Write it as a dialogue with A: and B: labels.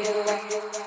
A: you.